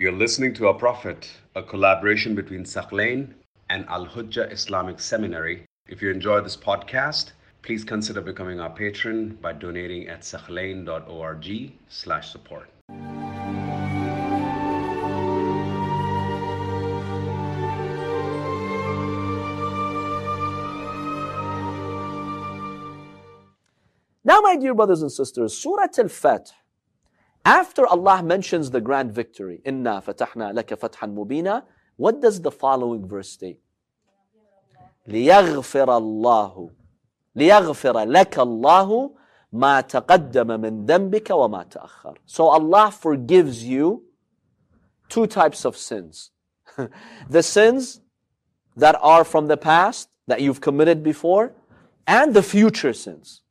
You're listening to Our Prophet, a collaboration between Thaqlain and Al Hujjah Islamic Seminary. If you enjoy this podcast, please consider becoming our patron by donating at thaqlain.org slash support. Now, my dear brothers and sisters, Surah Al-Fath, after Allah mentions the grand victory, Inna fatahna laka fathan mubina, what does the following verse state? ليغفر الله ليغفر لك الله ما تقدم من ذنبك وما تأخر. So Allah forgives you two types of sins. the sins that are from the past, that you've committed before, and the future sins.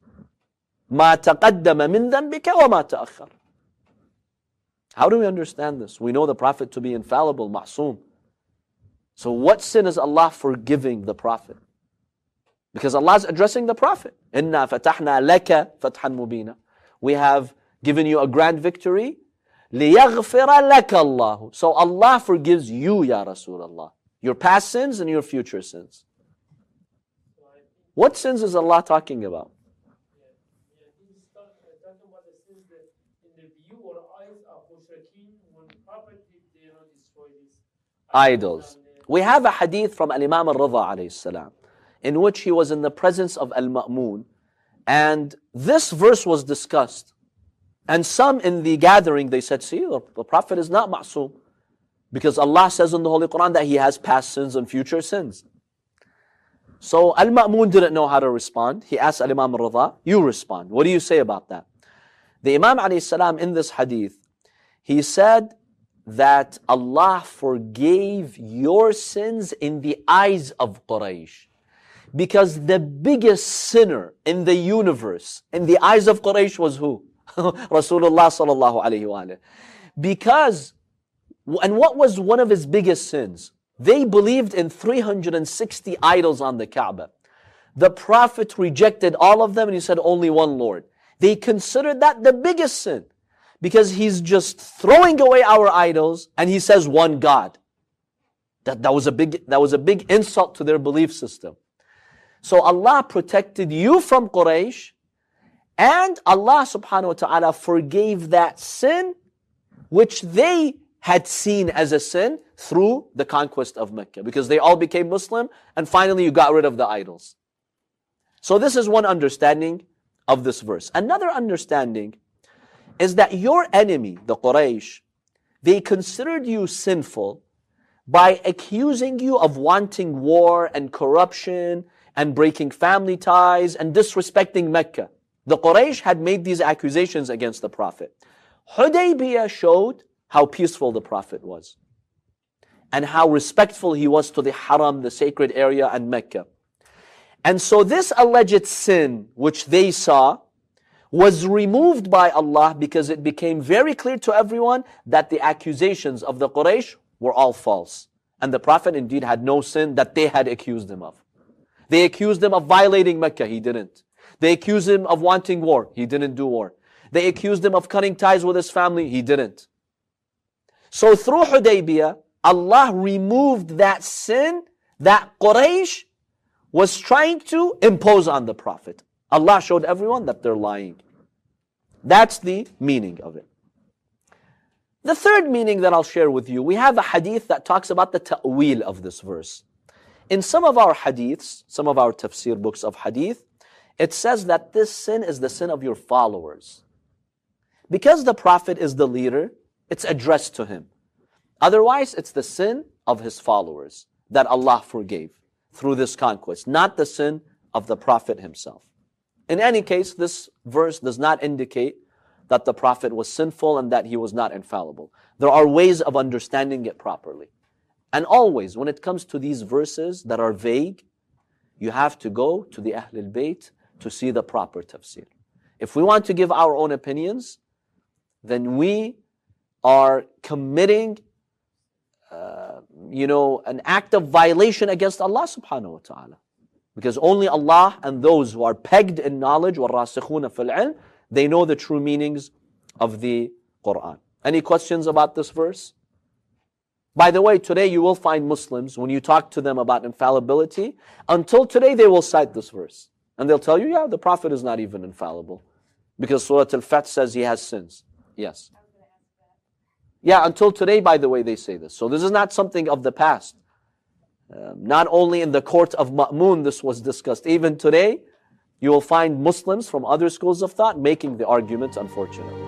ما تقدم من ذنبك وما تأخر. How do we understand this? We know the Prophet to be infallible, ma'soom. So what sin is Allah forgiving the Prophet? Because Allah is addressing the Prophet. إِنَّا فَتَحْنَا لَكَ فَتْحًا مُبِينًا We have given you a grand victory. لِيَغْفِرَ لَكَ اللَّهُ So Allah forgives you, Ya Rasulullah. Your past sins and your future sins. What sins is Allah talking about? Idols. We have a hadith from Al-Imam al-Rida alayhi salam, in which he was in the presence of Al-Ma'mun, and this verse was discussed. And some in the gathering, they said, see, the Prophet is not ma'soom. Because Allah says in the Holy Quran that he has past sins and future sins. So Al-Ma'mun didn't know how to respond. He asked Al-Imam al-Rida, you respond. What do you say about that? The Imam alayhi in this hadith, he said, that Allah forgave your sins in the eyes of Quraysh. Because the biggest sinner in the universe, in the eyes of Quraysh was who? Rasulullah sallallahu alayhi wa Because, and what was one of his biggest sins? They believed in 360 idols on the Kaaba. The Prophet rejected all of them and he said only one Lord. They considered that the biggest sin because he's just throwing away our idols and he says one God. That, that, was a big, that was a big insult to their belief system. So Allah protected you from Quraysh and Allah subhanahu wa ta'ala forgave that sin which they had seen as a sin through the conquest of Mecca because they all became Muslim and finally you got rid of the idols. So this is one understanding of this verse. Another understanding is that your enemy, the Quraysh, they considered you sinful by accusing you of wanting war and corruption and breaking family ties and disrespecting Mecca. The Quraysh had made these accusations against the Prophet. Hudaybiyah showed how peaceful the Prophet was and how respectful he was to the Haram, the sacred area, and Mecca. And so this alleged sin, which they saw, was removed by Allah because it became very clear to everyone that the accusations of the Quraysh were all false. And the Prophet indeed had no sin that they had accused him of. They accused him of violating Mecca, he didn't. They accused him of wanting war, he didn't do war. They accused him of cutting ties with his family, he didn't. So through Hudaybiyah, Allah removed that sin that Quraysh was trying to impose on the Prophet. Allah showed everyone that they're lying. That's the meaning of it. The third meaning that I'll share with you, we have a hadith that talks about the ta'wil of this verse. In some of our hadiths, some of our tafsir books of hadith, it says that this sin is the sin of your followers. Because the Prophet is the leader, it's addressed to him. Otherwise, it's the sin of his followers that Allah forgave through this conquest, not the sin of the Prophet himself. In any case, this verse does not indicate that the Prophet was sinful and that he was not infallible. There are ways of understanding it properly. And always, when it comes to these verses that are vague, you have to go to the Ahlul Bayt to see the proper tafsir. If we want to give our own opinions, then we are committing, uh, you know, an act of violation against Allah subhanahu wa ta'ala. Because only Allah and those who are pegged in knowledge, وَالرَّاسِخُونَ فِي الْعِلْمِ They know the true meanings of the Quran. Any questions about this verse? By the way, today you will find Muslims, when you talk to them about infallibility, until today they will cite this verse. And they'll tell you, yeah, the Prophet is not even infallible. Because Surah Al-Fath says he has sins. Yes. Yeah, until today, by the way, they say this. So this is not something of the past. Um, not only in the court of Ma'mun this was discussed. Even today, you will find Muslims from other schools of thought making the argument, unfortunately.